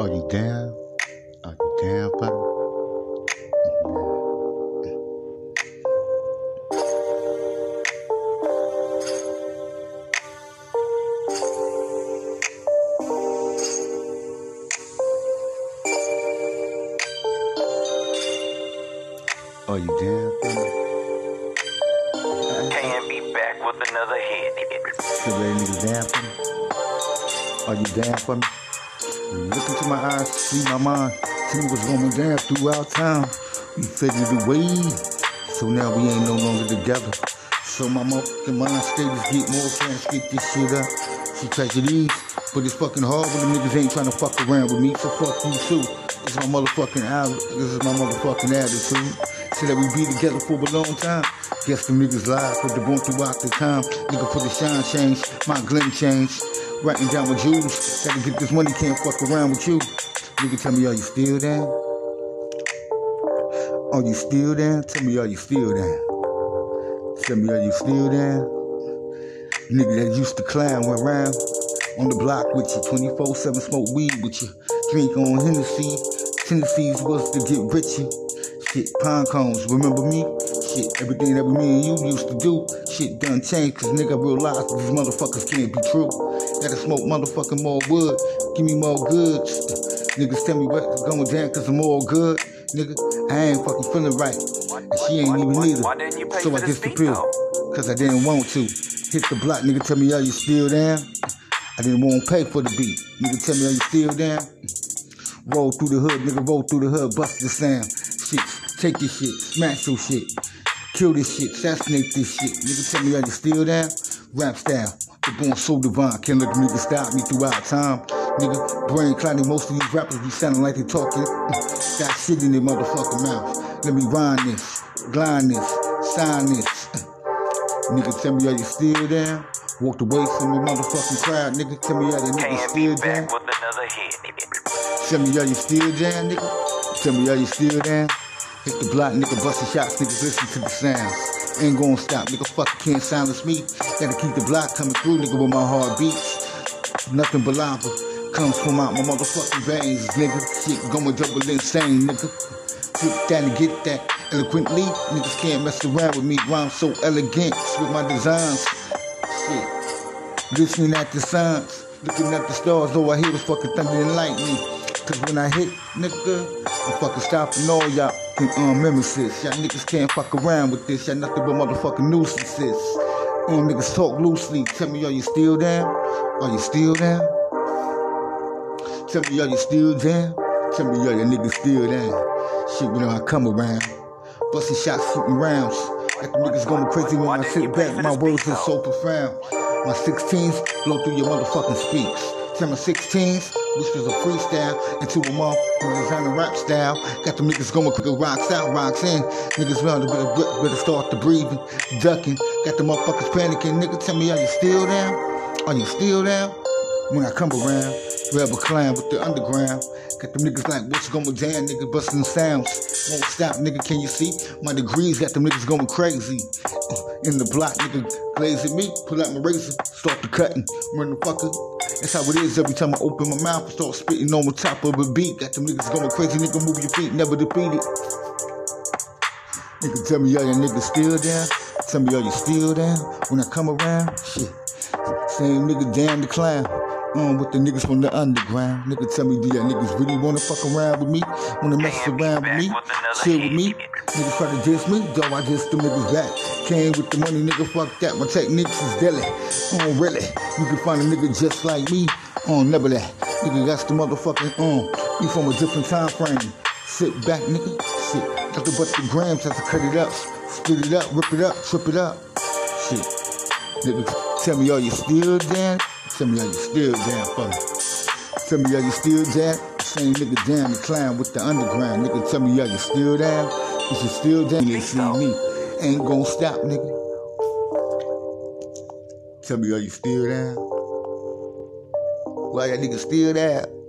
Are you down? Are you down, buddy? Are you down, buddy? Can't be back with another hit. So ready down for me? Are you down for me? Look into my eyes, see my mind. Me what's going down throughout town. We faded away, so now we ain't no longer together. So my motherfucking mind status get more friends, get this shit up. She tragedies, but it's fucking hard when the niggas ain't trying to fuck around with me. So fuck you too. This is my motherfucking out. This is my motherfucking attitude. So that we be together for a long time. Guess the niggas live, but they the born throughout the time. Nigga for the shine change, my glim change. Writing down with Jews. Gotta get this money, can't fuck around with you. Nigga tell me, are you still there? Are you still there? Tell me, are you still there? Tell me, are you still there? Nigga that used to clown around on the block with you, 24-7 smoke weed with you, drink on Hennessy. Tennessee's was to get richer. Shit, pine cones, remember me? Shit, everything that me and you used to do, shit done changed, cause nigga realized these motherfuckers can't be true. Gotta smoke motherfucking more wood, give me more goods. Niggas tell me what's going down cause I'm all good. Nigga, I ain't fucking feeling right. And she ain't even either. Why didn't you pay So I disappeared. Cause I didn't want to. Hit the block, nigga tell me, are you still down? I didn't want to pay for the beat. Nigga tell me, are you still down? Roll through the hood, nigga, roll through the hood, bust the sound. Shit, take this shit, smash your shit. Kill this shit, assassinate this shit. Nigga tell me, are you still down? Rap style, the born so divine. Can't let the nigga stop me throughout time. Nigga, brain clouding, most of these rappers be sounding like they talking. Got shit in their motherfucking mouth. Let me rhyme this, grind this, sign this. Nigga, tell me, are you still down? Walked away from the motherfucking crowd. Nigga, tell me, are you nigga still down? back with another hit. Tell me, are you still down, nigga? Tell me, are you still down? Hit the block, nigga, busting shots, niggas listen to the sounds. Ain't gonna stop, nigga, fuck, can't silence me. Gotta keep the block coming through, nigga, with my heart beats. Nothing but lava comes from out my motherfucking veins, nigga. Shit going double insane, nigga. Flip that and get that eloquently. Niggas can't mess around with me. Rhyme so elegant with my designs. Shit. Listening at the signs, looking at the stars, all I hear was fucking thunder and lightning. Cause when I hit, nigga, I'm fucking stopping all y'all um, nemesis. Y'all niggas can't fuck around with this. Y'all nothing but motherfucking nuisances. Um, niggas talk loosely. Tell me, are you still down? Are you still down? Tell me, are you still down? Tell me, are you niggas still down? Shit, when I come around, busting shots, shooting rounds. Like the niggas going crazy when I sit back. My words are so profound. My 16s blow through your motherfucking speaks. My 16s, which was a freestyle, into a month, designer rap style. Got the niggas going quicker, rocks out, rocks in. Niggas round, better, better start to breathing, ducking. Got the motherfuckers panicking. Nigga, tell me, are you still down? Are you still down? When I come around, rebel clown with the underground. Got them niggas like, what's going down, nigga, busting sounds. Won't stop, nigga, can you see? My degrees got them niggas going crazy. Uh, In the block, nigga, glaze at me, pull out my razor, start the cutting, run the fucker. That's how it is every time I open my mouth I start spitting on the top of a beat. Got them niggas going crazy, nigga, move your feet, never defeated. Nigga, tell me, are you niggas still down? Tell me, are you still down? When I come around, shit. Same nigga down the clown. Um, with the niggas from the underground. Nigga tell me, do y'all niggas really wanna fuck around with me? Wanna mess around with me? Chill with me? Niggas try to diss me, though I diss them niggas back. Came with the money, nigga, fuck that. My techniques is deadly. Oh, really? You can find a nigga just like me. Oh, never that. Nigga, that's the motherfucking, oh. you from a different time frame. Sit back, nigga. Shit. Got to bust the grams, have to cut it up. Split it up, rip it up, trip it up. Shit. Nigga, tell me, are you still down? Tell me, are you still down for me? Tell me, are you still down? Same nigga down the clown with the underground. Nigga, tell me, are you still down? You still down? You see me. Ain't gonna stop, nigga. Tell me, are you still down? Why y'all still down?